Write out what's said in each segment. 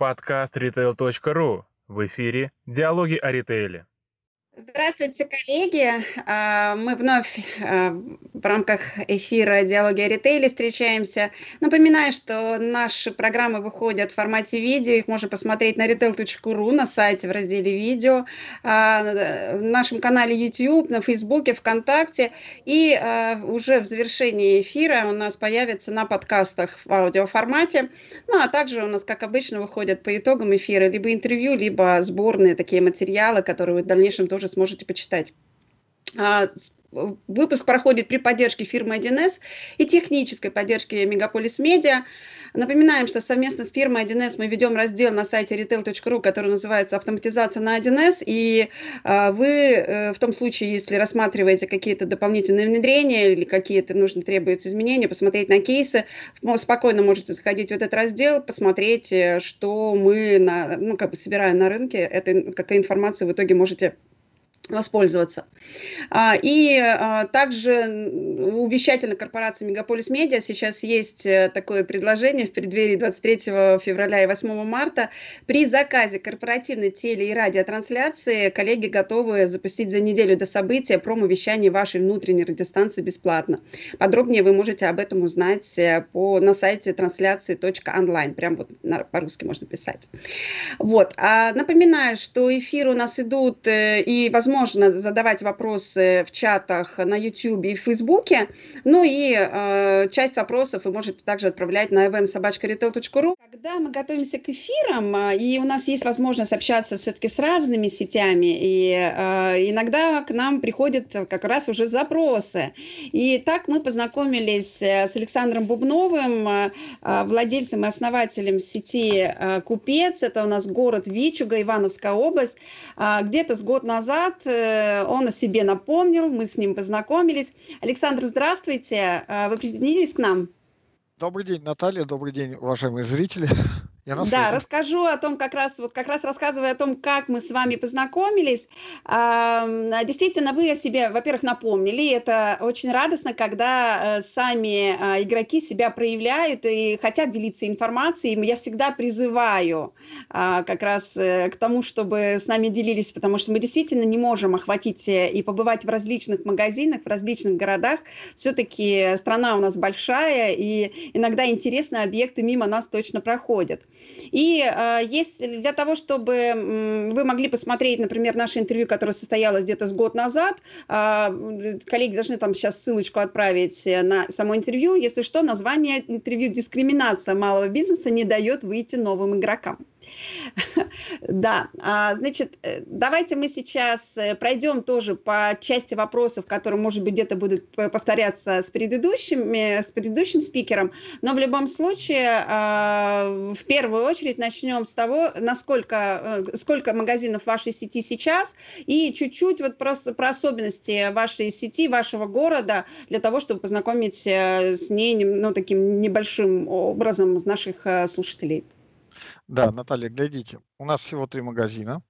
Подкаст retail.ru. В эфире «Диалоги о ритейле». Здравствуйте, коллеги! А, мы вновь а, в рамках эфира «Диалоги о ритейле» встречаемся. Напоминаю, что наши программы выходят в формате видео. Их можно посмотреть на retail.ru, на сайте в разделе «Видео», а, в нашем канале YouTube, на Фейсбуке, ВКонтакте. И уже в завершении эфира у нас появится на подкастах в аудиоформате. Ну, а также у нас, как обычно, выходят по итогам эфира либо интервью, либо сборные такие материалы, которые вы в дальнейшем тоже сможете почитать. А, выпуск проходит при поддержке фирмы 1С и технической поддержке Мегаполис Медиа. Напоминаем, что совместно с фирмой 1С мы ведем раздел на сайте retail.ru, который называется «Автоматизация на 1С». И а, вы э, в том случае, если рассматриваете какие-то дополнительные внедрения или какие-то нужно требуются изменения, посмотреть на кейсы, спокойно можете заходить в этот раздел, посмотреть, э, что мы на, ну, как бы собираем на рынке. Это, какая информация в итоге можете воспользоваться. А, и а, также у вещательной корпорации Мегаполис Медиа сейчас есть э, такое предложение в преддверии 23 февраля и 8 марта. При заказе корпоративной теле- и радиотрансляции коллеги готовы запустить за неделю до события промо-вещание вашей внутренней радиостанции бесплатно. Подробнее вы можете об этом узнать э, по, на сайте трансляции.онлайн. Прям вот по-русски можно писать. Вот. А напоминаю, что эфиры у нас идут э, и, возможно, возможно задавать вопросы в чатах на YouTube и в Фейсбуке. Ну и э, часть вопросов вы можете также отправлять на eventsobachkaretail.ru. Когда мы готовимся к эфирам, э, и у нас есть возможность общаться все-таки с разными сетями, и э, иногда к нам приходят как раз уже запросы. И так мы познакомились э, с Александром Бубновым, э, владельцем и основателем сети «Купец». Это у нас город Вичуга, Ивановская область. Где-то с год назад Э, он о себе напомнил, мы с ним познакомились. Александр, здравствуйте, э, вы присоединились к нам? Добрый день, Наталья, добрый день, уважаемые зрители. Да, расскажу о том, как раз, вот как раз рассказывая о том, как мы с вами познакомились. Действительно, вы о себе, во-первых, напомнили. Это очень радостно, когда э, сами а, игроки себя проявляют и хотят делиться информацией. Я всегда призываю а, как раз э, к тому, чтобы с нами делились, потому что мы действительно не можем охватить э, и побывать в различных магазинах, в различных городах. Все-таки страна у нас большая, и иногда интересные объекты мимо нас точно проходят. И э, есть для того, чтобы э, вы могли посмотреть, например, наше интервью, которое состоялось где-то с год назад, э, коллеги должны там сейчас ссылочку отправить на само интервью. Если что, название интервью «Дискриминация малого бизнеса не дает выйти новым игрокам». Да, а, значит, э, давайте мы сейчас э, пройдем тоже по части вопросов, которые, может быть, где-то будут повторяться с предыдущими, с предыдущим спикером, но в любом случае, а, в первую очередь начнем с того, насколько, э, сколько магазинов вашей сети сейчас, и чуть-чуть вот просто про особенности вашей сети, вашего города, для того, чтобы познакомить с ней, ну, таким небольшим образом с наших слушателей. Да, Наталья, глядите, у нас всего три магазина.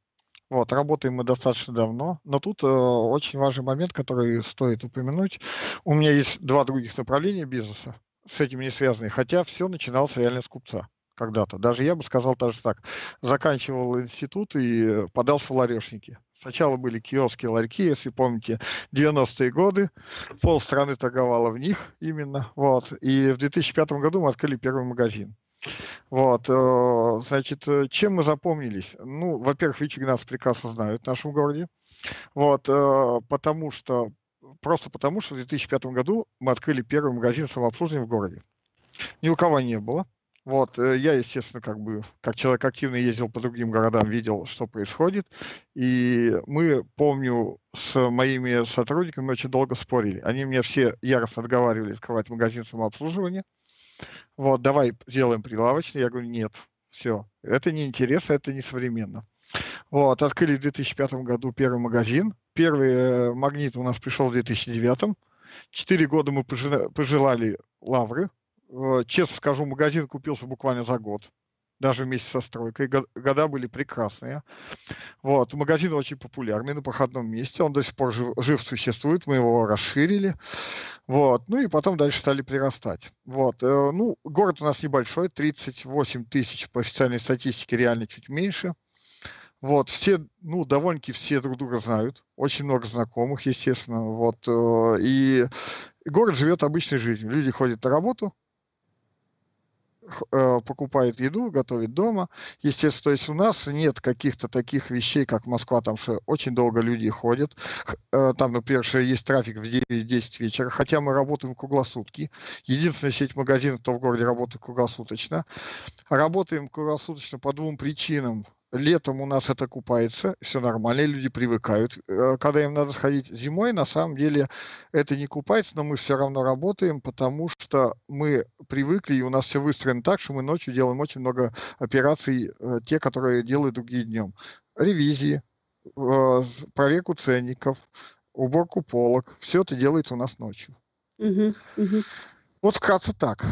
Вот, работаем мы достаточно давно, но тут э, очень важный момент, который стоит упомянуть. У меня есть два других направления бизнеса, с этим не связанные, хотя все начиналось реально с купца когда-то. Даже я бы сказал даже так. Заканчивал институт и подался в ларешники. Сначала были киоски, ларьки, если помните, 90-е годы. Пол страны торговала в них именно. Вот. И в 2005 году мы открыли первый магазин. Вот, э, значит, э, чем мы запомнились? Ну, во-первых, Вичи нас прекрасно знают в нашем городе. Вот, э, потому что, просто потому что в 2005 году мы открыли первый магазин самообслуживания в городе. Ни у кого не было. Вот, я, естественно, как бы, как человек активно ездил по другим городам, видел, что происходит. И мы, помню, с моими сотрудниками очень долго спорили. Они мне все яростно отговаривали открывать магазин самообслуживания вот, давай сделаем прилавочный. Я говорю, нет, все, это не интересно, это не современно. Вот, открыли в 2005 году первый магазин. Первый э, магнит у нас пришел в 2009. Четыре года мы пожелали лавры. Честно скажу, магазин купился буквально за год. Даже вместе со стройкой. Года были прекрасные. Вот. Магазин очень популярный на проходном месте. Он до сих пор жив, жив существует. Мы его расширили. Вот. Ну и потом дальше стали прирастать. Вот. Э, ну, город у нас небольшой, 38 тысяч по официальной статистике, реально чуть меньше. Вот, все, ну, довольно-таки все друг друга знают, очень много знакомых, естественно, вот, э, и город живет обычной жизнью. Люди ходят на работу, Э, покупает еду, готовит дома. Естественно, то есть у нас нет каких-то таких вещей, как Москва, там что очень долго люди ходят. Э, там, например, что есть трафик в 9-10 вечера, хотя мы работаем круглосутки. Единственная сеть магазинов, кто в городе работает круглосуточно. Работаем круглосуточно по двум причинам. Летом у нас это купается, все нормально, люди привыкают. Э, когда им надо сходить зимой, на самом деле это не купается, но мы все равно работаем, потому что мы привыкли, и у нас все выстроено так, что мы ночью делаем очень много операций, э, те, которые делают другие днем. Ревизии, э, проверку ценников, уборку полок. Все это делается у нас ночью. Угу, угу. Вот вкратце так.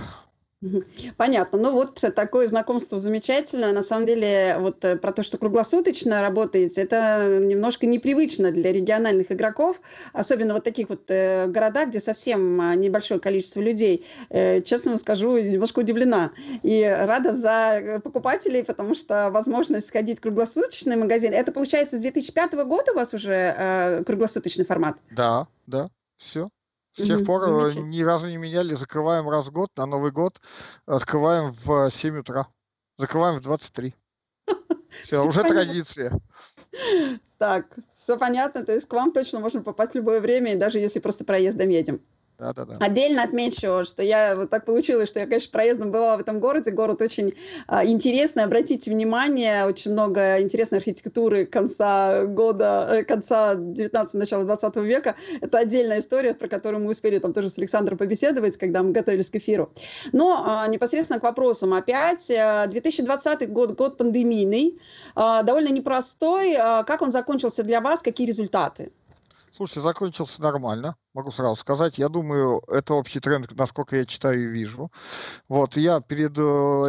Понятно. Ну вот такое знакомство замечательное. На самом деле, вот э, про то, что круглосуточно работаете, это немножко непривычно для региональных игроков, особенно вот таких вот э, городах, где совсем а, небольшое количество людей. Э, честно вам скажу, немножко удивлена. И рада за э, покупателей, потому что возможность сходить в круглосуточный магазин, это получается с 2005 года у вас уже э, круглосуточный формат? Да, да, все. С тех пор э, ни разу не меняли. Закрываем раз в год, на Новый год открываем в 7 утра. Закрываем в 23. Все, уже традиция. Так, все понятно. То есть к вам точно можно попасть в любое время, даже если просто проездом едем. Да, да, да. Отдельно отмечу, что я вот так получилось, что я, конечно, проездом была в этом городе. Город очень а, интересный. Обратите внимание, очень много интересной архитектуры конца года, э, конца 19 начала 20 века. Это отдельная история, про которую мы успели там тоже с Александром побеседовать, когда мы готовились к эфиру. Но а, непосредственно к вопросам опять. 2020 э, год, год пандемийный, а, довольно непростой. А, как он закончился для вас? Какие результаты? Слушайте, закончился нормально, могу сразу сказать. Я думаю, это общий тренд, насколько я читаю и вижу. Вот, я перед э,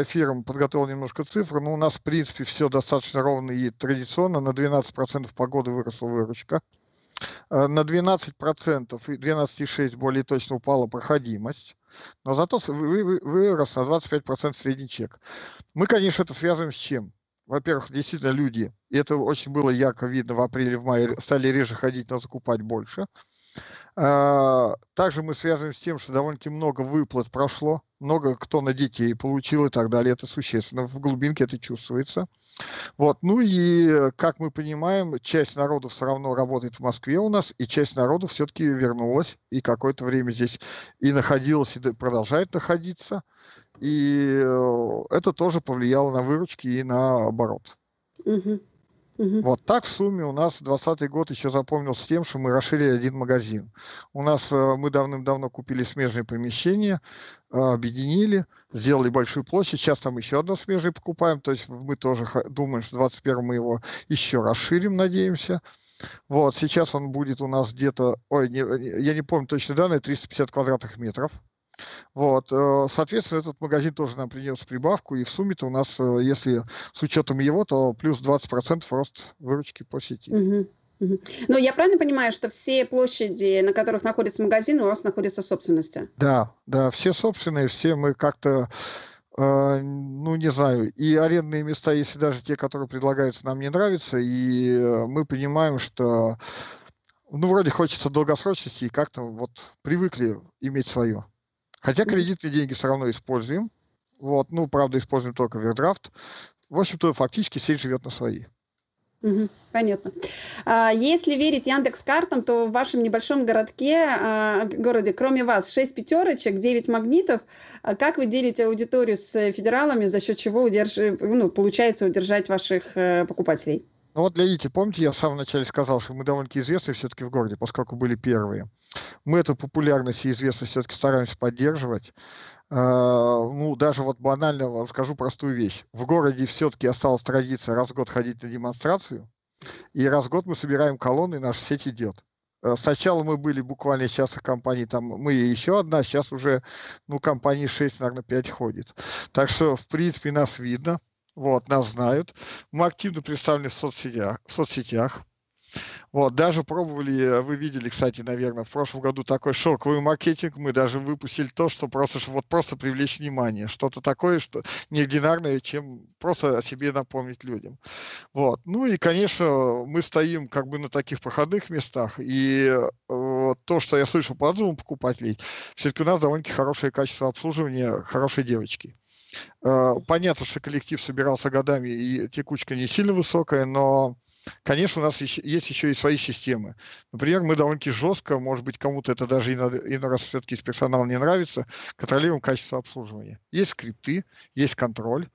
эфиром подготовил немножко цифр, но у нас, в принципе, все достаточно ровно и традиционно. На 12% по году выросла выручка. Э, на 12% и 12,6% более точно упала проходимость. Но зато вырос на 25% средний чек. Мы, конечно, это связываем с чем? Во-первых, действительно люди, и это очень было ярко видно в апреле, в мае, стали реже ходить, но закупать больше. А, также мы связываем с тем, что довольно-таки много выплат прошло, много кто на детей получил и так далее. Это существенно. В глубинке это чувствуется. Вот. Ну и, как мы понимаем, часть народу все равно работает в Москве у нас, и часть народу все-таки вернулась и какое-то время здесь и находилась, и продолжает находиться. И э, это тоже повлияло на выручки и на оборот. Угу. Угу. Вот так в сумме у нас 2020 год еще запомнился тем, что мы расширили один магазин. У нас э, мы давным-давно купили смежные помещения, э, объединили, сделали большую площадь. Сейчас там еще одно смежное покупаем. То есть мы тоже думаем, что в 2021 мы его еще расширим, надеемся. Вот, сейчас он будет у нас где-то, ой, не, я не помню точно данные, 350 квадратных метров. Вот, э, соответственно, этот магазин тоже нам принес прибавку, и в сумме-то у нас, э, если с учетом его, то плюс 20% рост выручки по сети. Угу. Ну, я правильно понимаю, что все площади, на которых находится магазин, у вас находятся в собственности? Да, да, все собственные, все мы как-то, э, ну, не знаю, и арендные места, если даже те, которые предлагаются, нам не нравятся, и мы понимаем, что, ну, вроде хочется долгосрочности, и как-то вот привыкли иметь свое. Хотя кредитные деньги все равно используем. Вот, ну, правда, используем только вердрафт. В общем-то, фактически сеть живет на свои. Угу, понятно. А, если верить Яндекс картам, то в вашем небольшом городке, а, городе, кроме вас, 6 пятерочек, 9 магнитов. А как вы делите аудиторию с федералами, за счет чего удерж... ну, получается удержать ваших э, покупателей? Ну вот для Ити, помните, я в самом начале сказал, что мы довольно-таки известны все-таки в городе, поскольку были первые. Мы эту популярность и известность все-таки стараемся поддерживать. А, ну, даже вот банально вам скажу простую вещь. В городе все-таки осталась традиция раз в год ходить на демонстрацию, и раз в год мы собираем колонны, и наша сеть идет. А, сначала мы были буквально сейчас компании, там мы еще одна, сейчас уже, ну, компании 6, наверное, 5 ходит. Так что, в принципе, нас видно. Вот, нас знают. Мы активно представлены в соцсетях, в соцсетях. Вот, даже пробовали, вы видели, кстати, наверное, в прошлом году такой шоковый маркетинг, мы даже выпустили то, что просто, вот просто привлечь внимание, что-то такое, что неординарное, чем просто о себе напомнить людям. Вот, ну и, конечно, мы стоим как бы на таких проходных местах, и э, то, что я слышу по отзывам покупателей, все-таки у нас довольно-таки хорошее качество обслуживания, хорошие девочки. Э, понятно, что коллектив собирался годами, и текучка не сильно высокая, но Конечно, у нас есть еще и свои системы. Например, мы довольно-таки жестко, может быть, кому-то это даже иной раз все-таки из персонала не нравится, контролируем качество обслуживания. Есть скрипты, есть контроль,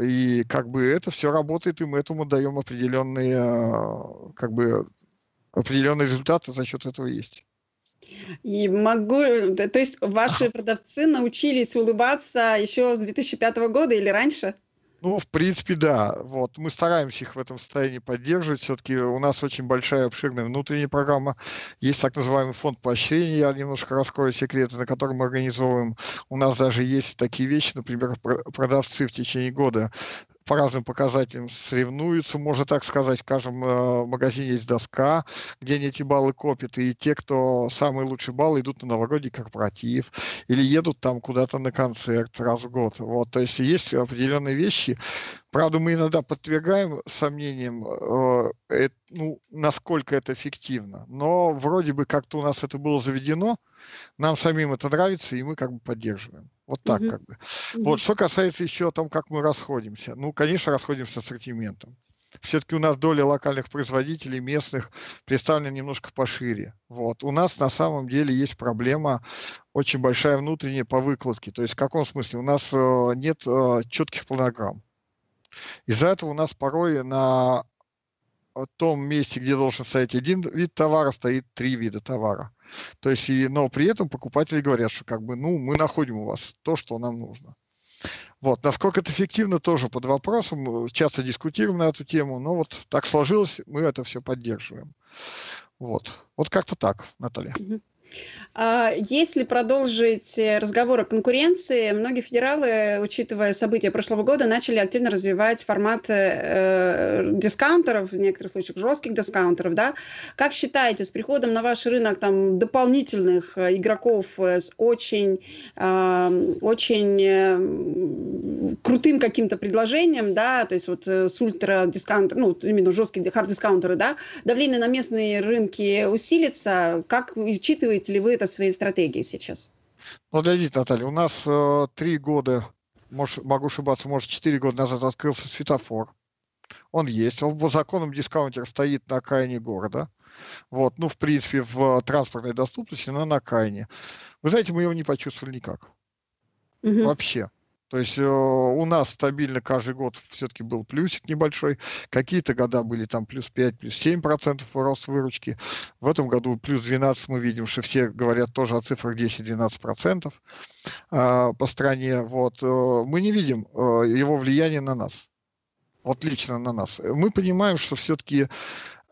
и как бы это все работает, и мы этому даем определенные, а, как бы, определенные результаты за счет этого есть. И могу, то есть ваши продавцы научились улыбаться еще с 2005 года или раньше? Ну, в принципе, да. Вот. Мы стараемся их в этом состоянии поддерживать. Все-таки у нас очень большая, обширная внутренняя программа. Есть так называемый фонд поощрения, я немножко раскрою секреты, на котором мы организовываем. У нас даже есть такие вещи, например, продавцы в течение года по разным показателям соревнуются, можно так сказать. В каждом э, магазине есть доска, где они эти баллы копят, и те, кто самые лучшие баллы, идут на новогодний корпоратив или едут там куда-то на концерт раз в год. Вот, то есть есть определенные вещи. Правда, мы иногда подвергаем сомнениям, э, э, ну, насколько это эффективно. Но вроде бы как-то у нас это было заведено, нам самим это нравится, и мы как бы поддерживаем. Вот так mm-hmm. как бы. Mm-hmm. Вот, что касается еще о том, как мы расходимся. Ну, конечно, расходимся с ассортиментом. Все-таки у нас доля локальных производителей, местных, представлена немножко пошире. Вот. У нас на самом деле есть проблема очень большая внутренняя по выкладке. То есть в каком смысле? У нас э, нет э, четких планограмм. Из-за этого у нас порой на том месте, где должен стоять один вид товара, стоит три вида товара. То есть, и, но при этом покупатели говорят, что как бы, ну, мы находим у вас то, что нам нужно. Вот, насколько это эффективно, тоже под вопросом. Часто дискутируем на эту тему, но вот так сложилось, мы это все поддерживаем. Вот, вот как-то так, Наталья. А если продолжить э, разговор о конкуренции, многие федералы, учитывая события прошлого года, начали активно развивать формат э, дискаунтеров, в некоторых случаях жестких дискаунтеров. Да? Как считаете, с приходом на ваш рынок там, дополнительных э, игроков э, с очень, э, очень э, крутым каким-то предложением, да, то есть вот с ультра дискаунтер, ну, именно жесткие хард-дискаунтеры, да, давление на местные рынки усилится, как учитываете Учитываете ли вы это в своей стратегии сейчас? Ну, подождите, Наталья, у нас э, три года, может, могу ошибаться, может, четыре года назад открылся Светофор. Он есть, он по законам дискаунтер стоит на окраине города. Вот, ну, в принципе, в транспортной доступности, но на окраине. Вы знаете, мы его не почувствовали никак. Угу. Вообще. То есть э, у нас стабильно каждый год все-таки был плюсик небольшой. Какие-то года были там плюс 5, плюс 7 процентов рост выручки. В этом году плюс 12 мы видим, что все говорят тоже о цифрах 10-12 процентов э, по стране. Вот. Э, мы не видим э, его влияния на нас. Вот лично на нас. Мы понимаем, что все-таки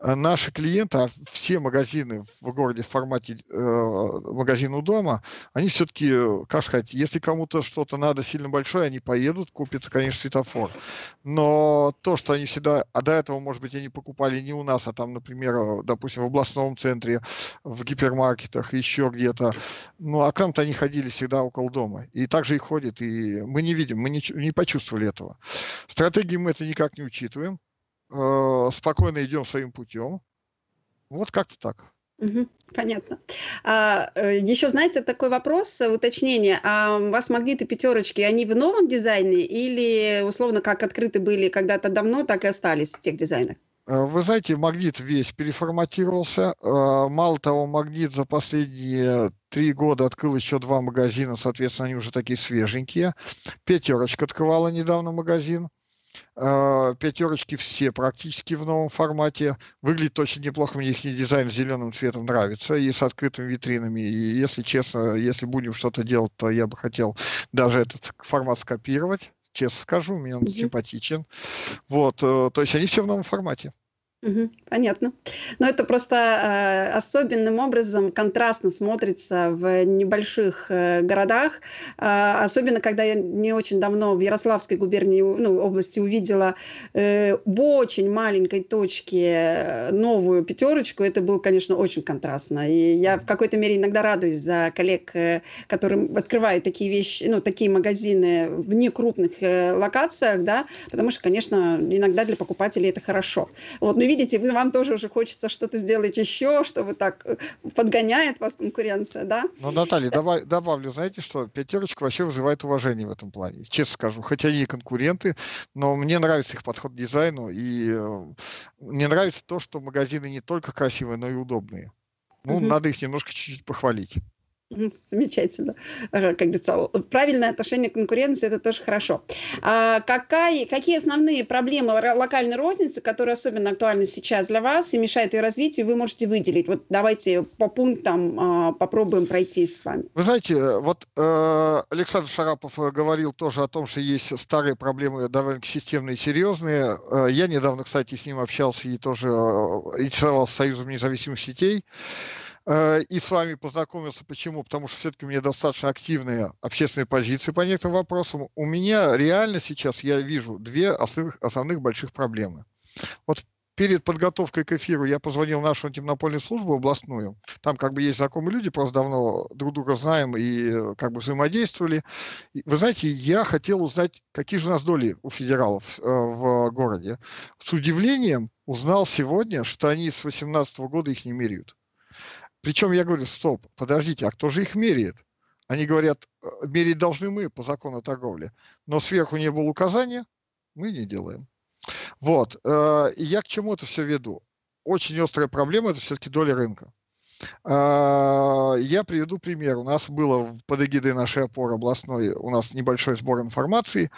наши клиенты, а все магазины в городе в формате э, магазин у дома, они все-таки, как сказать, если кому-то что-то надо сильно большое, они поедут, купят, конечно, светофор. Но то, что они всегда, а до этого, может быть, они покупали не у нас, а там, например, э, допустим, в областном центре, в гипермаркетах, еще где-то, ну, а к нам-то они ходили всегда около дома. И также и ходят, и мы не видим, мы не, не почувствовали этого. Стратегии мы это никак не учитываем э, спокойно идем своим путем. Вот как-то так. Угу, понятно. А, э, еще, знаете, такой вопрос, э, уточнение. А у вас магниты пятерочки, они в новом дизайне или условно как открыты были когда-то давно, так и остались в тех дизайнах? Вы знаете, магнит весь переформатировался. Мало того, магнит за последние три года открыл еще два магазина, соответственно, они уже такие свеженькие. Пятерочка открывала недавно магазин. А, пятерочки все практически в новом формате. Выглядит очень неплохо, мне их дизайн зеленым цветом нравится и с открытыми витринами. И если честно, если будем что-то делать, то я бы хотел даже этот формат скопировать. Честно скажу, мне он mm-hmm. симпатичен. Вот, э, то есть они все в новом формате. Понятно. Но это просто, э, особенным образом контрастно смотрится в небольших, э, городах. А, особенно когда я не очень давно в Ярославской губернии, ну, области увидела, э, в очень маленькой точке, э, новую пятерочку. Это было, конечно, очень контрастно. И я в какой-то мере иногда радуюсь за коллег, э, которые открывают такие вещи, ну, такие магазины в некрупных, э, локациях, да, потому что, конечно, иногда для покупателей это хорошо. Вот, ну, видите, вы, вам тоже уже хочется что-то сделать еще, чтобы так э, подгоняет вас конкуренция, да? Ну, Наталья, давай, добавлю, знаете что, пятерочка вообще вызывает уважение в этом плане, честно скажу. Хотя они и конкуренты, но мне нравится их подход к дизайну, и э, мне нравится то, что магазины не только красивые, но и удобные. Ну, Мгм. надо их немножко чуть-чуть похвалить. Замечательно. Ага, Как говорится, правильное отношение к конкуренции– это тоже хорошо. А какая, какие основные проблемы ро- локальной розницы, которые особенно актуальны сейчас для вас и мешают ее развитию, вы можете выделить? Вот давайте по пунктам а, попробуем пройтись с вами. Вы знаете, э, вот э, Александр Шарапов э, говорил тоже о том, что есть старые проблемы довольно системные и серьезные. Э, я недавно, кстати, с ним общался и тоже э, интересовался Союзом независимых сетей. Э, И с вами познакомился. Почему? Потому что все-таки у меня достаточно активные общественные позиции по некоторым вопросам. У меня реально сейчас я вижу две основных, основных больших проблемы. Вот перед подготовкой к эфиру я позвонил нашу антимонопольную службу областную. Там как бы есть знакомые люди, просто давно друг друга знаем и э, как бы взаимодействовали. Вы знаете, я хотел узнать, какие же у нас доли у федералов э, в городе. С удивлением узнал сегодня, что они с 2018 года их не меряют. Причем я говорю, стоп, подождите, а кто же их меряет? Они говорят, «Э, мерить должны мы по закону торговли, но сверху не было указания, мы не делаем. Вот, э, и я к чему это все веду? Очень острая проблема – это все-таки доля рынка. А, Я приведу пример. У нас было под эгидой нашей опоры областной, у нас небольшой сбор информации.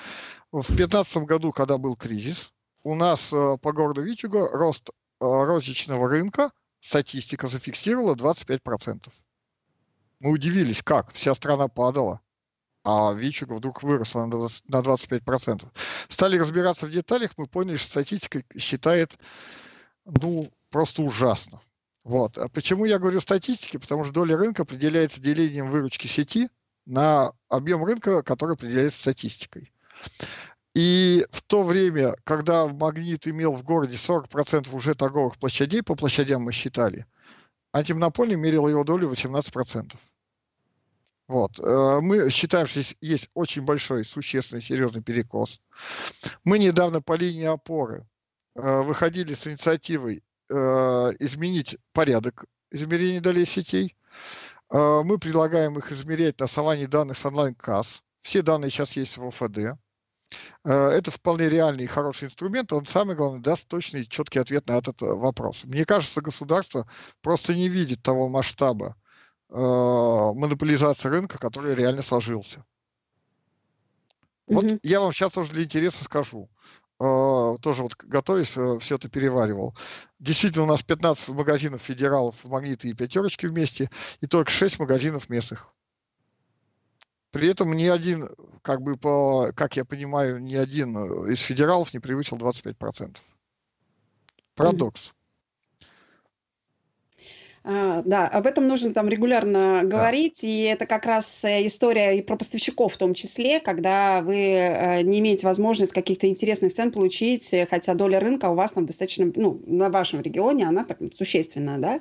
В 2015 году, когда был кризис, у нас э, по городу Вичуга рост э, розничного рынка, статистика зафиксировала 25%. Мы удивились, как? Вся страна падала, а Вичуга вдруг выросла на 20 на 25%. Стали разбираться в деталях, мы поняли, что статистика считает, ну, просто ужасно. Вот. А почему я говорю статистики? Потому что доля рынка определяется делением выручки сети на объем рынка, который определяется статистикой. И в то время, когда Магнит имел в городе 40% уже торговых площадей, по площадям мы считали, антимонопольный мерил его долю 18%. Вот. э, Мы считаем, что здесь есть очень большой, существенный, серьезный перекос. Мы недавно по линии опоры э, выходили с инициативой э, изменить порядок измерения долей сетей. Мы предлагаем их измерять на основании данных с онлайн-касс. Все данные сейчас есть в ОФД. Э, Это вполне реальный и хороший инструмент. Он, самое главное, даст точный и четкий ответ на этот э, вопрос. Мне кажется, государство просто не видит того масштаба э, монополизации рынка, который реально сложился. Вот я вам сейчас тоже для интереса скажу. Э, Тоже вот готовясь, все это переваривал. Действительно, у нас 15 магазинов федералов, магниты и пятерочки вместе, и только 6 магазинов местных. При этом ни один, как бы по, как я понимаю, ни один э, из федералов не превысил 25%. Парадокс. А, Да, об этом нужно там регулярно говорить, и это как раз э, история и про поставщиков в том числе, когда вы э, не имеете возможность каких-то интересных цен получить, э, хотя доля рынка у вас там достаточно, ну, на вашем регионе она так существенная, да.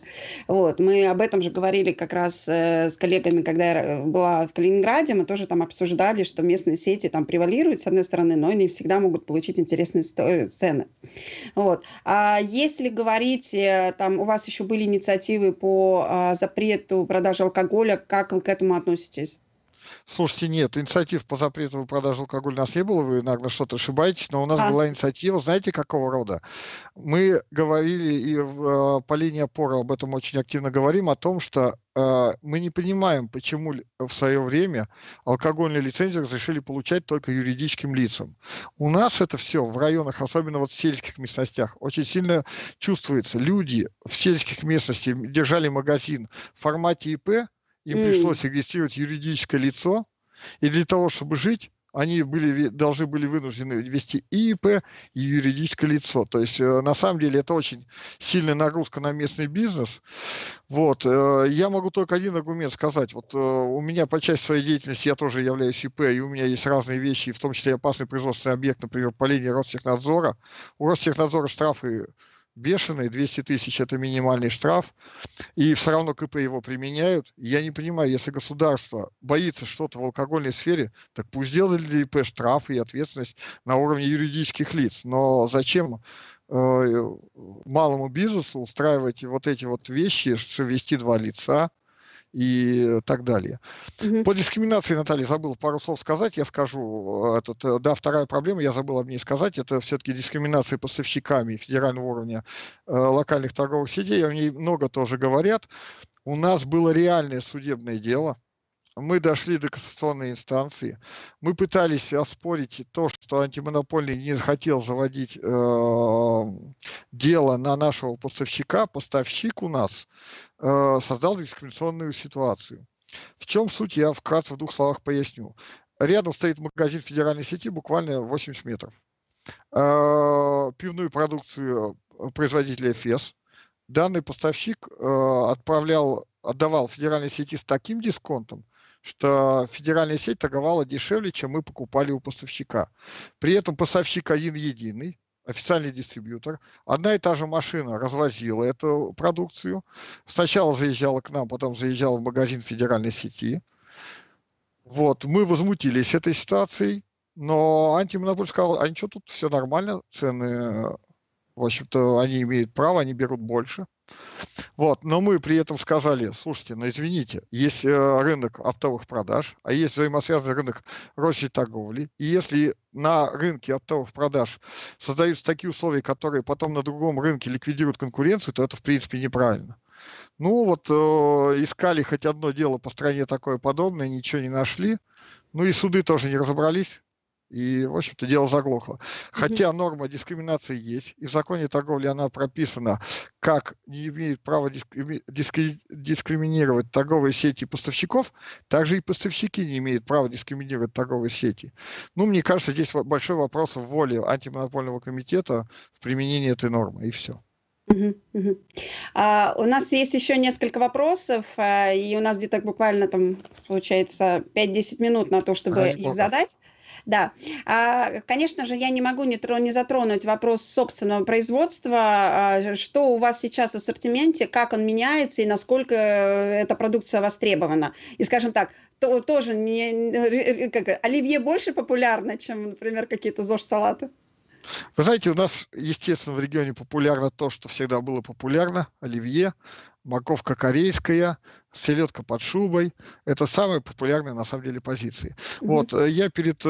Вот, мы об этом же говорили как раз с коллегами, когда я была в Калининграде, мы тоже там обсуждали, что местные сети там превалируют с одной стороны, но не всегда могут получить интересные цены. Вот. А если говорить, там у вас еще были инициативы по а, запрету продажи алкоголя, как вы к этому относитесь? Слушайте, нет, инициатив по запрету продажи алкоголя у нас не было, вы, наверное, что-то ошибаетесь, но у нас А. была инициатива, знаете, какого рода? Мы говорили и э, по линии опоры об этом очень активно говорим, о том, что э, мы не понимаем, почему в свое время алкогольные лицензии разрешили получать только юридическим лицам. У нас это все в районах, особенно вот в сельских местностях, очень сильно чувствуется. Люди в сельских местностях держали магазин в формате ИП, им М. пришлось регистрировать юридическое лицо, и для того, чтобы жить, они были, должны были вынуждены вести и ИП, и юридическое лицо. То есть, э, на самом деле, это очень сильная нагрузка на местный бизнес. Вот. Э, я могу только один аргумент сказать. Вот э, у меня по части своей деятельности я тоже являюсь ИП, и у меня есть разные вещи, в том числе опасный производственный объект, например, по линии Ростехнадзора. У Ростехнадзора штрафы бешеный, 200 тысяч – это минимальный штраф, и все равно КП его применяют. Я не понимаю, если государство боится что-то в алкогольной сфере, так пусть делает для ИП штрафы и ответственность на уровне юридических лиц. Но зачем э, малому бизнесу устраивать вот эти вот вещи, что вести два лица, и так далее. Угу. По дискриминации, Наталья, забыл пару слов сказать, я скажу. Этот, э, да, вторая проблема, я забыл об ней сказать, это все-таки дискриминация поставщиками федерального уровня э, локальных торговых сетей, о ней много тоже говорят. У нас было реальное судебное дело, мы дошли до кассационной инстанции. Мы пытались оспорить то, что антимонопольный не хотел заводить э, дело на нашего поставщика. Поставщик у нас э, создал дискриминационную ситуацию. В чем суть, я вкратце в двух словах поясню. Рядом стоит магазин федеральной сети, буквально 80 метров. Э, пивную продукцию производителя ФЕС. Данный поставщик э, отправлял отдавал федеральной сети с таким дисконтом, что федеральная сеть торговала дешевле, чем мы покупали у поставщика. При этом поставщик один единый, официальный дистрибьютор. Одна и та же машина развозила эту продукцию. Сначала заезжала к нам, потом заезжала в магазин федеральной сети. Вот, мы возмутились этой ситуацией, но антимонополь сказал, а ничего, тут все нормально, цены, в общем-то, они имеют право, они берут больше. Вот, но мы при этом сказали, слушайте, ну извините, есть э, рынок оптовых продаж, а есть взаимосвязанный рынок розничной торговли, и если на рынке оптовых продаж создаются такие условия, которые потом на другом рынке ликвидируют конкуренцию, то это в принципе неправильно. Ну вот э, искали хоть одно дело по стране такое подобное, ничего не нашли. Ну и суды тоже не разобрались. И, в общем-то, дело заглохло. Хотя норма дискриминации есть, и в законе торговли она прописана, как не имеет права дискри... дискриминировать торговые сети поставщиков, также и поставщики не имеют права дискриминировать торговые сети. Ну, мне кажется, здесь большой вопрос в воле антимонопольного комитета в применении этой нормы, и все. Uh-huh, uh-huh. А, у нас есть еще несколько вопросов, а, и у нас где-то буквально там получается 5-10 минут на то, чтобы а, их задать. Да, а, конечно же, я не могу не, не затронуть вопрос собственного производства. А, что у вас сейчас в ассортименте, как он меняется и насколько эта продукция востребована? И, скажем так, то, тоже не, как, оливье больше популярно, чем, например, какие-то ЗОЖ-салаты? Вы знаете, у нас, естественно, в регионе популярно то, что всегда было популярно, оливье, морковка корейская, селедка под шубой. Это самые популярные, на самом деле, позиции. Mm-hmm. Вот, э, я перед э,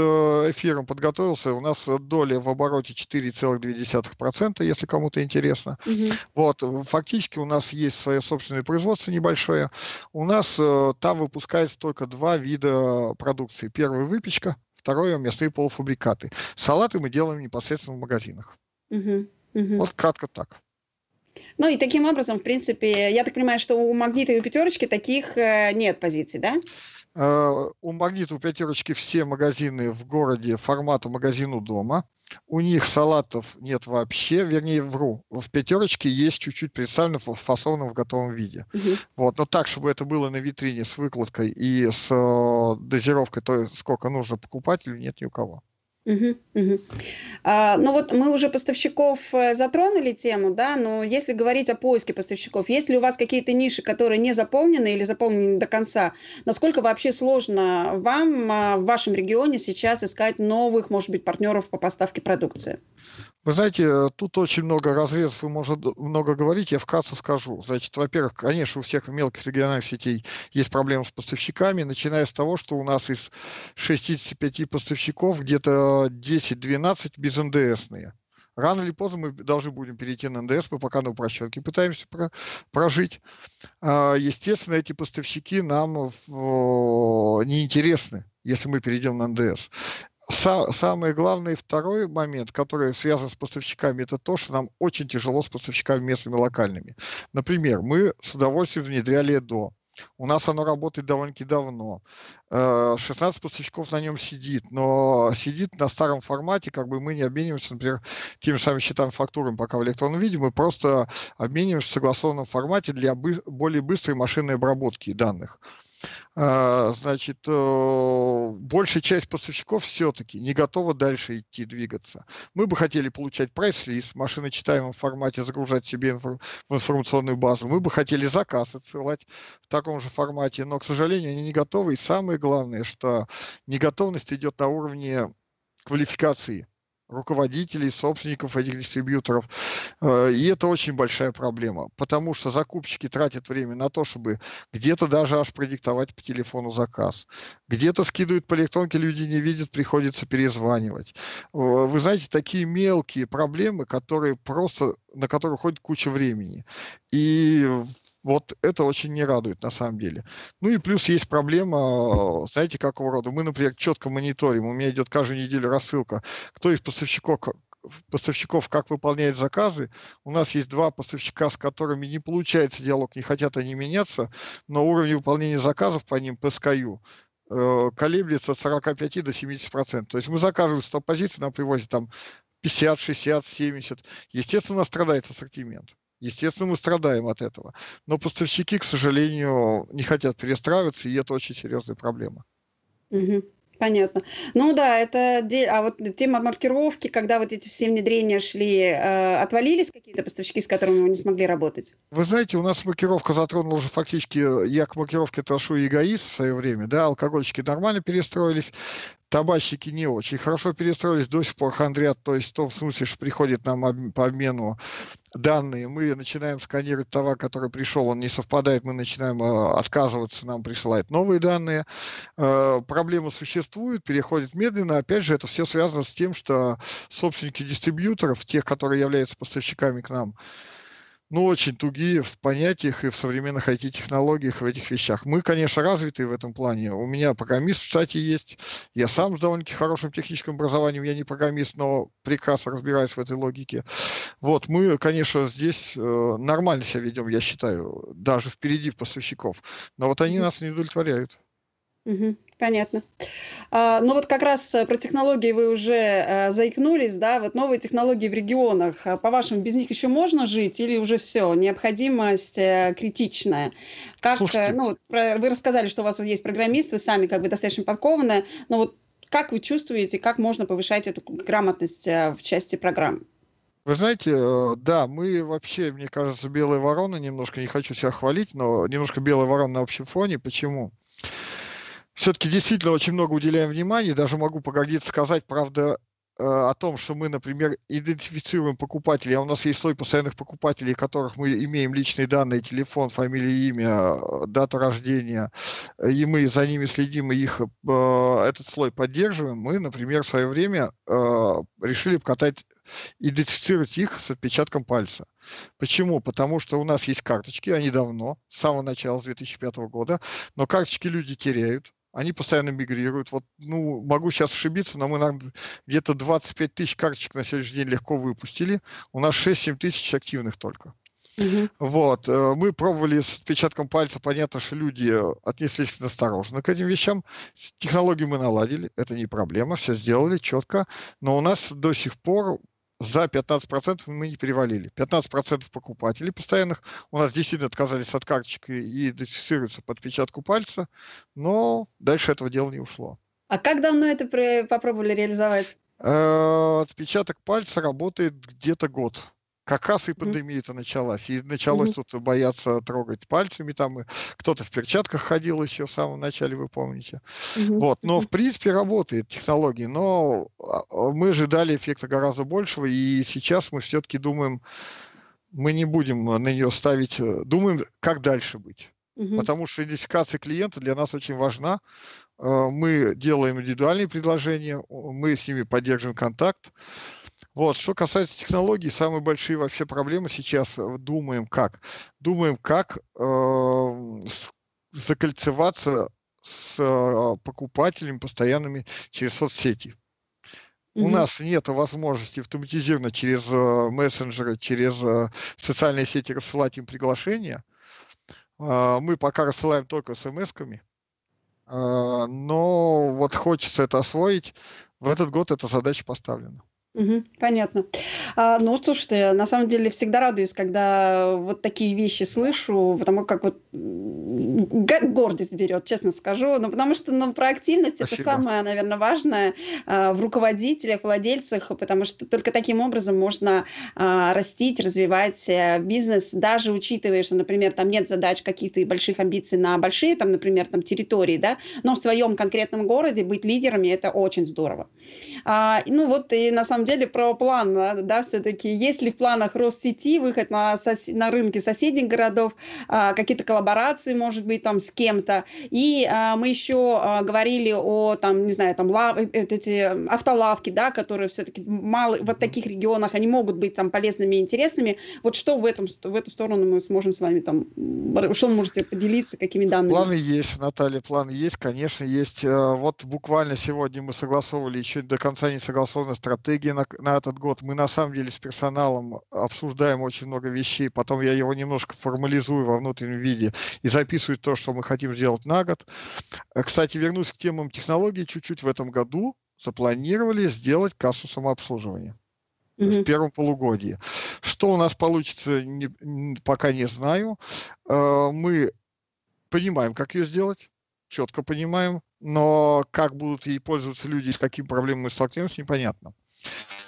эфиром подготовился, у нас доля в обороте 4,2%, если кому-то интересно. Mm-hmm. Вот, фактически у нас есть свое собственное производство небольшое. У нас э, там выпускается только два вида продукции. Первый – выпечка, второе – мясные полуфабрикаты. Салаты мы делаем непосредственно в магазинах. Mm-hmm. Mm-hmm. Вот кратко так. Ну и таким образом, в принципе, я так понимаю, что у магнита и у пятерочки таких э, нет позиций, да? Uh, у магнита, у пятерочки все магазины в городе формата магазину дома. У них салатов нет вообще, вернее, вру. В пятерочке есть чуть-чуть представлено фасовано в готовом виде. Uh-huh. Вот, но так, чтобы это было на витрине с выкладкой и с э, дозировкой, то сколько нужно покупателю, нет ни у кого. Угу, угу. А, ну вот мы уже поставщиков э, затронули тему, да, но если говорить о поиске поставщиков, есть ли у вас какие-то ниши, которые не заполнены или заполнены до конца, насколько вообще сложно вам а, в вашем регионе сейчас искать новых, может быть, партнеров по поставке продукции? Вы знаете, э, тут очень много разрезов, и можно много говорить, я вкратце скажу. Значит, во-первых, конечно, у всех мелких региональных сетей есть проблемы с поставщиками, начиная с того, что у нас из 65 поставщиков где-то 10-12 без НДСные. Рано или поздно мы должны будем перейти на НДС, мы пока на упрощенке пытаемся про, прожить. А, естественно, эти поставщики нам неинтересны, если мы перейдем на НДС самый главный второй момент, который связан с поставщиками, это то, что нам очень тяжело с поставщиками местными локальными. Например, мы с удовольствием внедряли до У нас оно работает довольно-таки давно. 16 э, поставщиков на нем сидит, но сидит на старом формате, как бы мы не обмениваемся, например, теми же самыми счетами фактурами пока в электронном виде, мы просто обмениваемся в согласованном формате для более быстрой машинной обработки данных. А, значит, большая часть поставщиков все-таки не готова дальше идти, двигаться. Мы бы хотели получать прайс-лист в машиночитаемом формате, загружать себе в информационную базу. Мы бы хотели заказ отсылать в таком же формате, но, к сожалению, они не готовы. И самое главное, что неготовность идет на уровне квалификации руководителей, собственников этих дистрибьюторов. Э, и это очень большая проблема, потому что закупщики тратят время на то, чтобы где-то даже аж продиктовать по телефону заказ. Где-то скидывают по электронке, люди не видят, приходится перезванивать. Э, вы знаете, такие мелкие проблемы, которые просто, на которые уходит куча времени. И вот это очень не радует на самом деле. Ну и плюс есть проблема, знаете, какого рода. Мы, например, четко мониторим, у меня идет каждую неделю рассылка, кто из поставщиков поставщиков, как выполняет заказы. У нас есть два поставщика, с которыми не получается диалог, не хотят они меняться, но уровень выполнения заказов по ним, по SKU, э, колеблется от 45 до 70 процентов. То есть мы заказываем 100 позиций, нам привозят там 50, 60, 70. Естественно, у нас страдает ассортимент. Естественно, мы страдаем от этого. Но поставщики, к сожалению, не хотят перестраиваться, и это очень серьезная проблема. Угу. Понятно. Ну да, это а вот тема маркировки, когда вот эти все внедрения шли, э, отвалились какие-то поставщики, с которыми вы не смогли работать? Вы знаете, у нас маркировка затронула уже фактически, я к маркировке отношу эгоист в свое время, да, алкогольщики нормально перестроились, табачщики не очень хорошо перестроились, до сих пор хандрят, то есть в том смысле, что приходит нам по обмену данные, мы начинаем сканировать товар, который пришел, он не совпадает, мы начинаем э, отказываться, нам присылают новые данные. Э, проблема существует, переходит медленно. Опять же, это все связано с тем, что собственники дистрибьюторов, тех, которые являются поставщиками к нам, ну, очень тугие в понятиях и в современных IT-технологиях, в этих вещах. Мы, конечно, развиты в этом плане. У меня программист, кстати, есть. Я сам с довольно-таки хорошим техническим образованием. Я не программист, но прекрасно разбираюсь в этой логике. Вот, мы, конечно, здесь э, нормально себя ведем, я считаю, даже впереди поставщиков. Но вот они нас не удовлетворяют. Угу, понятно. А, ну вот как раз э, про технологии вы уже а, заикнулись, да, вот новые технологии в регионах, а, по-вашему, без них еще можно жить или уже все, необходимость а, критичная? Как, Слушайте. ну, про, вы рассказали, что у вас вот есть программисты, сами как бы достаточно подкованные, но вот как вы чувствуете, как можно повышать эту грамотность в части программ? Вы знаете, да, мы вообще, мне кажется, белая ворона, немножко не хочу себя хвалить, но немножко белая ворона на общем фоне. Почему? Все-таки действительно очень много уделяем внимания. Даже могу погодиться сказать, правда, э, о том, что мы, например, идентифицируем покупателей, а у нас есть слой постоянных покупателей, которых мы имеем личные данные, телефон, фамилия, имя, дата рождения, и мы за ними следим и их, э, этот слой поддерживаем, мы, например, в свое время э, решили покатать идентифицировать их с отпечатком пальца. Почему? Потому что у нас есть карточки, они давно, с самого начала, с 2005 года, но карточки люди теряют, они постоянно мигрируют. Вот, ну, могу сейчас ошибиться, но мы где-то 25 тысяч карточек на сегодняшний день легко выпустили. У нас 6-7 тысяч активных только. Угу. Вот. Э, мы пробовали с отпечатком пальца, понятно, что люди отнеслись осторожно к этим вещам. Технологию мы наладили, это не проблема, все сделали четко. Но у нас до сих пор за 15% мы не перевалили. 15% покупателей постоянных у нас действительно отказались от карточек и идентифицируются по отпечатку пальца, но дальше этого дела не ушло. А как давно это попробовали реализовать? Э, отпечаток пальца работает где-то год как раз и пандемия-то началась. И началось mm-hmm. тут бояться трогать пальцами. Там кто-то в перчатках ходил еще в самом начале, вы помните. Mm-hmm. Вот. Но, в принципе, работает технология. Но а, а, мы ожидали эффекта гораздо большего. И сейчас мы все-таки думаем, мы не будем на нее ставить, э, думаем, как дальше быть. Потому что идентификация клиента для нас очень важна. Э, мы делаем индивидуальные предложения, мы с ними поддерживаем контакт. Вот, что касается технологий, самые большие вообще проблемы сейчас э, думаем как? Думаем, как э, закольцеваться с э, покупателями постоянными через соцсети. Mm-hmm. У нас нет возможности автоматизированно через э, мессенджеры, через э, социальные сети рассылать им приглашения. А, мы пока рассылаем только смс-ками, а, но вот хочется это освоить. В этот год эта задача поставлена. Мгм. Понятно. А, ну, слушайте, на самом деле всегда радуюсь, когда вот такие вещи слышу, потому как вот гордость берет, честно скажу. Ну, потому что ну, проактивность это самое, наверное, важное а, в руководителях, владельцах, потому что только таким образом можно а, растить, развивать э, бизнес, даже учитывая, что, например, там нет задач каких-то больших амбиций на большие, там, например, там территории, да, но в своем конкретном городе быть лидерами это очень здорово. А, ну вот и на самом самом деле про план, да, все-таки есть ли в планах рост сети, выход на, сос... на рынки соседних городов, а, какие-то коллаборации, может быть, там с кем-то. И а, мы еще а, говорили о, там, не знаю, там, лав... Э, эти автолавки, да, которые все-таки мало в таких регионах, они могут быть там полезными и интересными. Вот что в, этом, в эту сторону мы сможем с вами там, что вы можете поделиться, какими данными? Планы есть, Наталья, планы есть, конечно, есть. Э, вот буквально сегодня мы согласовывали, еще до конца не согласована стратегия на, на этот год. Мы на самом деле с персоналом обсуждаем очень много вещей, потом я его немножко формализую во внутреннем виде и записываю то, что мы хотим сделать на год. Э, кстати, вернусь к темам технологий чуть-чуть в этом году. Запланировали сделать кассу самообслуживания в первом полугодии. Что у нас получится, не, пока не знаю. Э, мы понимаем, как ее сделать, четко понимаем, но как будут ей пользоваться люди, с какими проблемами мы столкнемся, непонятно.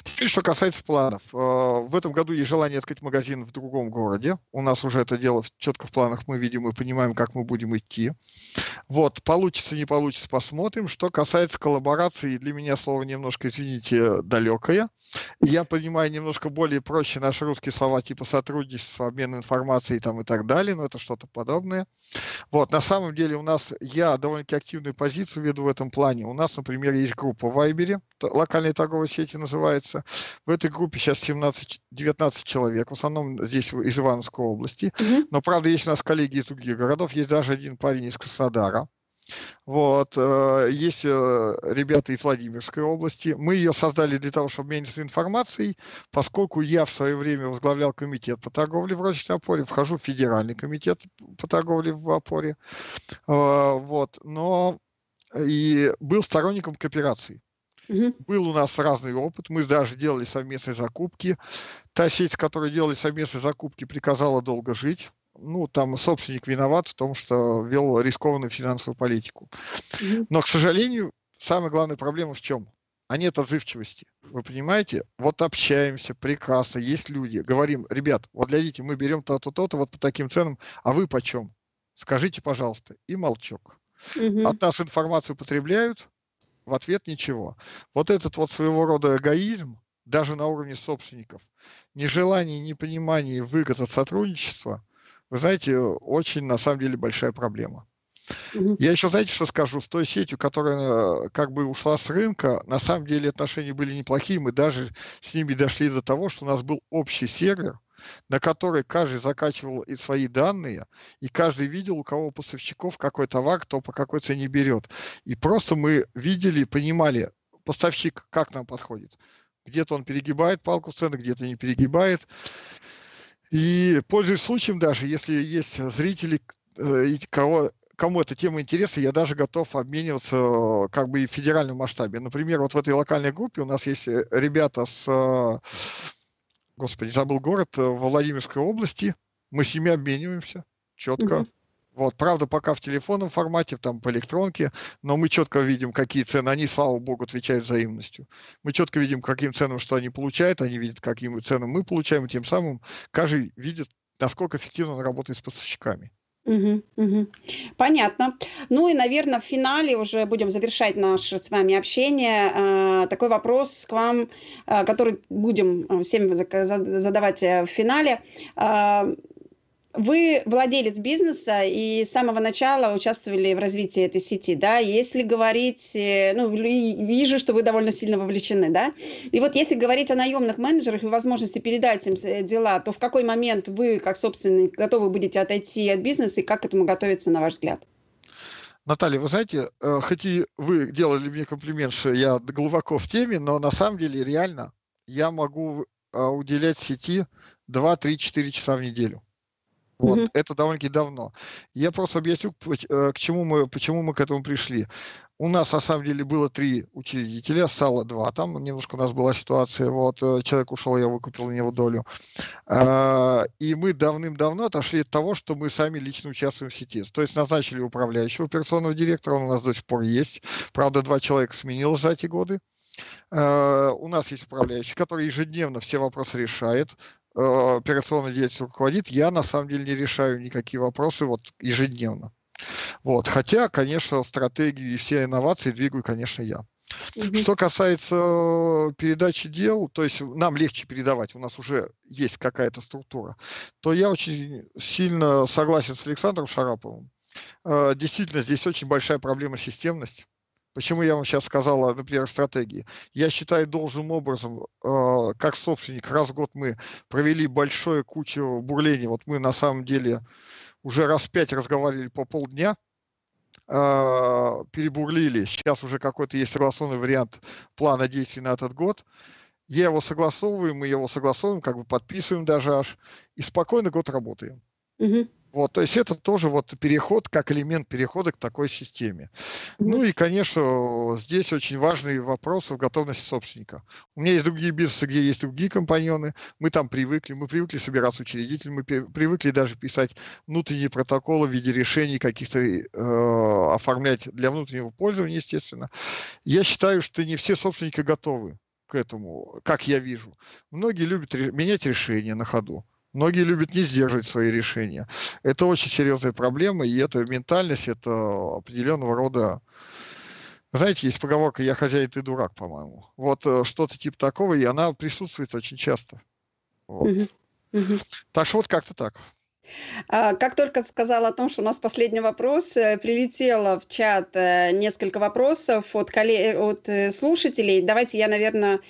Теперь, что касается планов. Э, в этом году есть желание открыть магазин в другом городе. У нас уже это дело четко в планах мы видим и понимаем, как мы будем идти. Вот, получится, не получится, посмотрим. Что касается коллаборации, для меня слово немножко, извините, далекое. Я понимаю немножко более проще наши русские слова типа сотрудничество, обмен информацией там и так далее, но это что-то подобное. Вот, на самом деле у нас, я довольно-таки активную позицию веду в этом плане. У нас, например, есть группа в Вайбере, локальной торговой сети называется. В этой группе сейчас 17-19 человек, в основном здесь из Ивановской области. Mm-hmm. Но, правда, есть у нас коллеги из других городов. Есть даже один парень из Краснодара. Вот, э, есть э, ребята из Владимирской области. Мы ее создали для того, чтобы обмениваться информацией, поскольку я в свое время возглавлял комитет по торговле в розничном опоре, вхожу в федеральный комитет по торговле в опоре. Э, вот, но и был сторонником кооперации. Угу. Был у нас разный опыт, мы даже делали совместные закупки. Та сеть, которая делали совместные закупки, приказала долго жить. Ну, там собственник виноват в том, что вел рискованную финансовую политику. Угу. Но, к сожалению, самая главная проблема в чем? А нет отзывчивости. Вы понимаете? Вот общаемся, прекрасно, есть люди. Говорим, ребят, вот глядите, мы берем то-то, то-то, вот по таким ценам, а вы почем? Скажите, пожалуйста. И молчок. Угу. От нас информацию потребляют, в ответ ничего. Вот этот вот своего рода эгоизм, даже на уровне собственников, нежелание, непонимание выгод от сотрудничества, вы знаете, очень на самом деле большая проблема. Я еще, знаете, что скажу? С той сетью, которая как бы ушла с рынка, на самом деле отношения были неплохие. Мы даже с ними дошли до того, что у нас был общий сервер, на который каждый закачивал и свои данные, и каждый видел, у кого поставщиков какой товар, кто по какой цене берет. И просто мы видели, понимали, поставщик как нам подходит. Где-то он перегибает палку цены, где-то не перегибает. И пользуясь случаем даже, если есть зрители, э, кого, кому эта тема интересна, я даже готов обмениваться э, как бы и в федеральном масштабе. Например, вот в этой локальной группе у нас есть э, ребята с господи, забыл город, э, в Владимирской области. Мы с ними обмениваемся четко. Угу. Вот, правда, пока в телефонном формате, там по электронке, но мы четко видим, какие цены. Они, слава богу, отвечают взаимностью. Мы четко видим, каким ценам что они получают, они видят, каким ценам мы получаем, и тем самым каждый видит, насколько эффективно он работает с поставщиками. Угу, угу. Понятно. Ну и, наверное, в финале уже будем завершать наше с вами общение. Э, такой вопрос к вам, э, который будем э, всем задавать в финале. Вы владелец бизнеса и с самого начала участвовали в развитии этой сети, да? Если говорить, э, ну, вижу, что вы довольно сильно вовлечены, да? И вот если говорить о наемных менеджерах и возможности передать им э, дела, то в какой момент вы, как собственник, готовы будете отойти от бизнеса и как к этому готовиться, на ваш взгляд? Наталья, вы знаете, э, хоть и вы делали мне комплимент, что я глубоко в теме, но на самом деле реально я могу уделять сети 2, 3, 4 часа в неделю. Вот, угу. это довольно-таки давно. Я просто объясню, э, к чему мы, почему мы к этому пришли. У нас, на самом деле, было три учредителя, стало два. Там немножко у нас была ситуация, вот, э, человек ушел, я выкупил у него долю. А, и мы давным-давно отошли от того, что мы сами лично участвуем в сети. То есть назначили управляющего операционного директора, он у нас до сих пор есть. Правда, два человека сменилось за эти годы. Uh, у нас есть управляющий, который ежедневно все вопросы решает, операционной деятельностью руководит, я на самом деле не решаю никакие вопросы вот ежедневно. Вот. Хотя, конечно, стратегию и все инновации двигаю, конечно, я. Угу. Что касается передачи дел, то есть нам легче передавать, у нас уже есть какая-то структура, то я очень сильно согласен с Александром Шараповым. Э, действительно, здесь очень большая проблема системность. Почему я вам сейчас сказал, например, стратегии? Я считаю должным образом, э, как собственник, раз в год мы провели большую кучу бурлений. Вот мы на самом деле уже раз пять разговаривали по полдня, э, перебурлили. Сейчас уже какой-то есть согласованный вариант плана действий на этот год. Я его согласовываю, мы его согласовываем, как бы подписываем даже аж, и спокойно год работаем. Угу. Вот, то есть это тоже вот переход, как элемент перехода к такой системе. Ну и, конечно, здесь очень важный вопрос в готовности собственника. У меня есть другие бизнесы, где есть другие компаньоны, мы там привыкли, мы привыкли собираться учредителем, мы привыкли даже писать внутренние протоколы в виде решений каких-то э, оформлять для внутреннего пользования, естественно. Я считаю, что не все собственники готовы к этому, как я вижу. Многие любят менять решения на ходу. Многие любят не сдерживать свои решения. Это очень серьезная проблема, и эта ментальность, это определенного рода... Знаете, есть поговорка «я хозяин, ты дурак», по-моему. Вот э, что-то типа такого, и она присутствует очень часто. Вот. Угу. Угу. Так что вот как-то так. А, как только сказала о том, что у нас последний вопрос, э, прилетело в чат э, несколько вопросов от, коллег, от слушателей. Давайте я, наверное,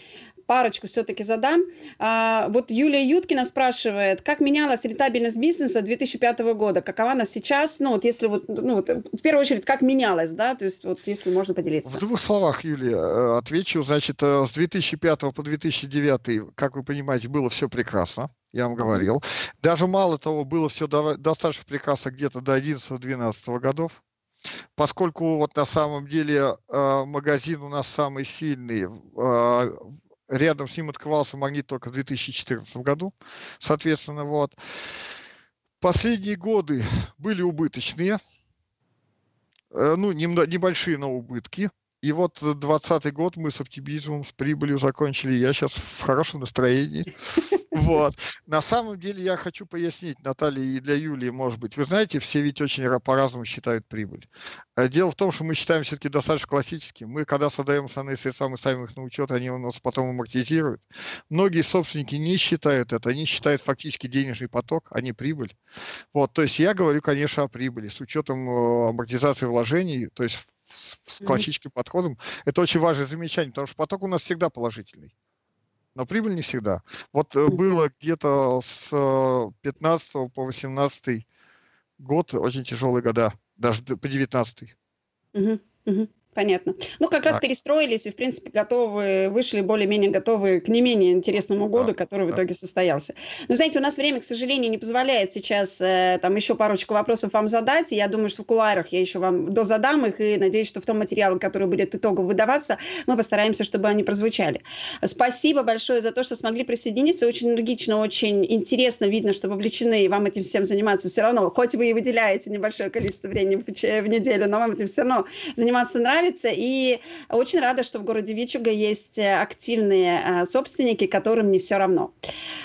парочку все-таки задам. А, вот Юлия Юткина спрашивает, как менялась рентабельность бизнеса 2005 года? Какова она сейчас? Ну, вот если вот, ну, вот, в первую очередь, как менялась, да? То есть, вот если можно поделиться. В двух словах, Юлия, э, отвечу. Значит, э, с 2005 по 2009, как вы понимаете, было все прекрасно я вам говорил. Даже мало того, было все достаточно прекрасно где-то до 11-12 годов поскольку вот на самом деле э, магазин у нас самый сильный Рядом с ним открывался магнит только в 2014 году. Соответственно, вот. Последние годы были убыточные. Э, ну, небольшие, но убытки. И вот 2020 год мы с оптимизмом, с прибылью закончили. Я сейчас в хорошем настроении. Вот. На самом деле я хочу пояснить, Наталья, и для Юлии, может быть. Вы знаете, все ведь очень по-разному считают прибыль. Э, дело в том, что мы считаем все-таки достаточно классическим. Мы, когда создаем основные средства, мы ставим их на учет, они у нас потом амортизируют. Многие собственники не считают это. Они считают фактически денежный поток, а не прибыль. Вот. То есть я говорю, конечно, о прибыли с учетом э, амортизации вложений, то есть с классическим подходом. Это очень важное замечание, потому что поток у нас всегда положительный но прибыль не всегда. Вот mm-hmm. было где-то с 15 э, по 18 год очень тяжелые года, даже по 19. Угу, угу. Понятно. Ну, как раз перестроились и, в принципе, готовы, вышли более-менее готовы к не менее интересному году, да, который да. в итоге состоялся. Но, знаете, у нас время, к сожалению, не позволяет сейчас э, там еще парочку вопросов вам задать. Я думаю, что в кулуарах я еще вам дозадам их и надеюсь, что в том материале, который будет итогом выдаваться, мы постараемся, чтобы они прозвучали. Спасибо большое за то, что смогли присоединиться. Очень энергично, очень интересно видно, что вовлечены, и вам этим всем заниматься все равно. Хоть вы и выделяете небольшое количество времени в, в неделю, но вам этим все равно заниматься нравится нравится. И очень рада, что в городе Вичуга есть э, активные э, собственники, которым не все равно.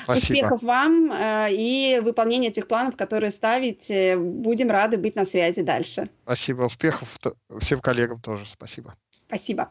Спасибо. Успехов вам э, и выполнения этих планов, которые ставите. Будем рады быть на связи дальше. Спасибо. Успехов всем коллегам тоже. Спасибо. Спасибо.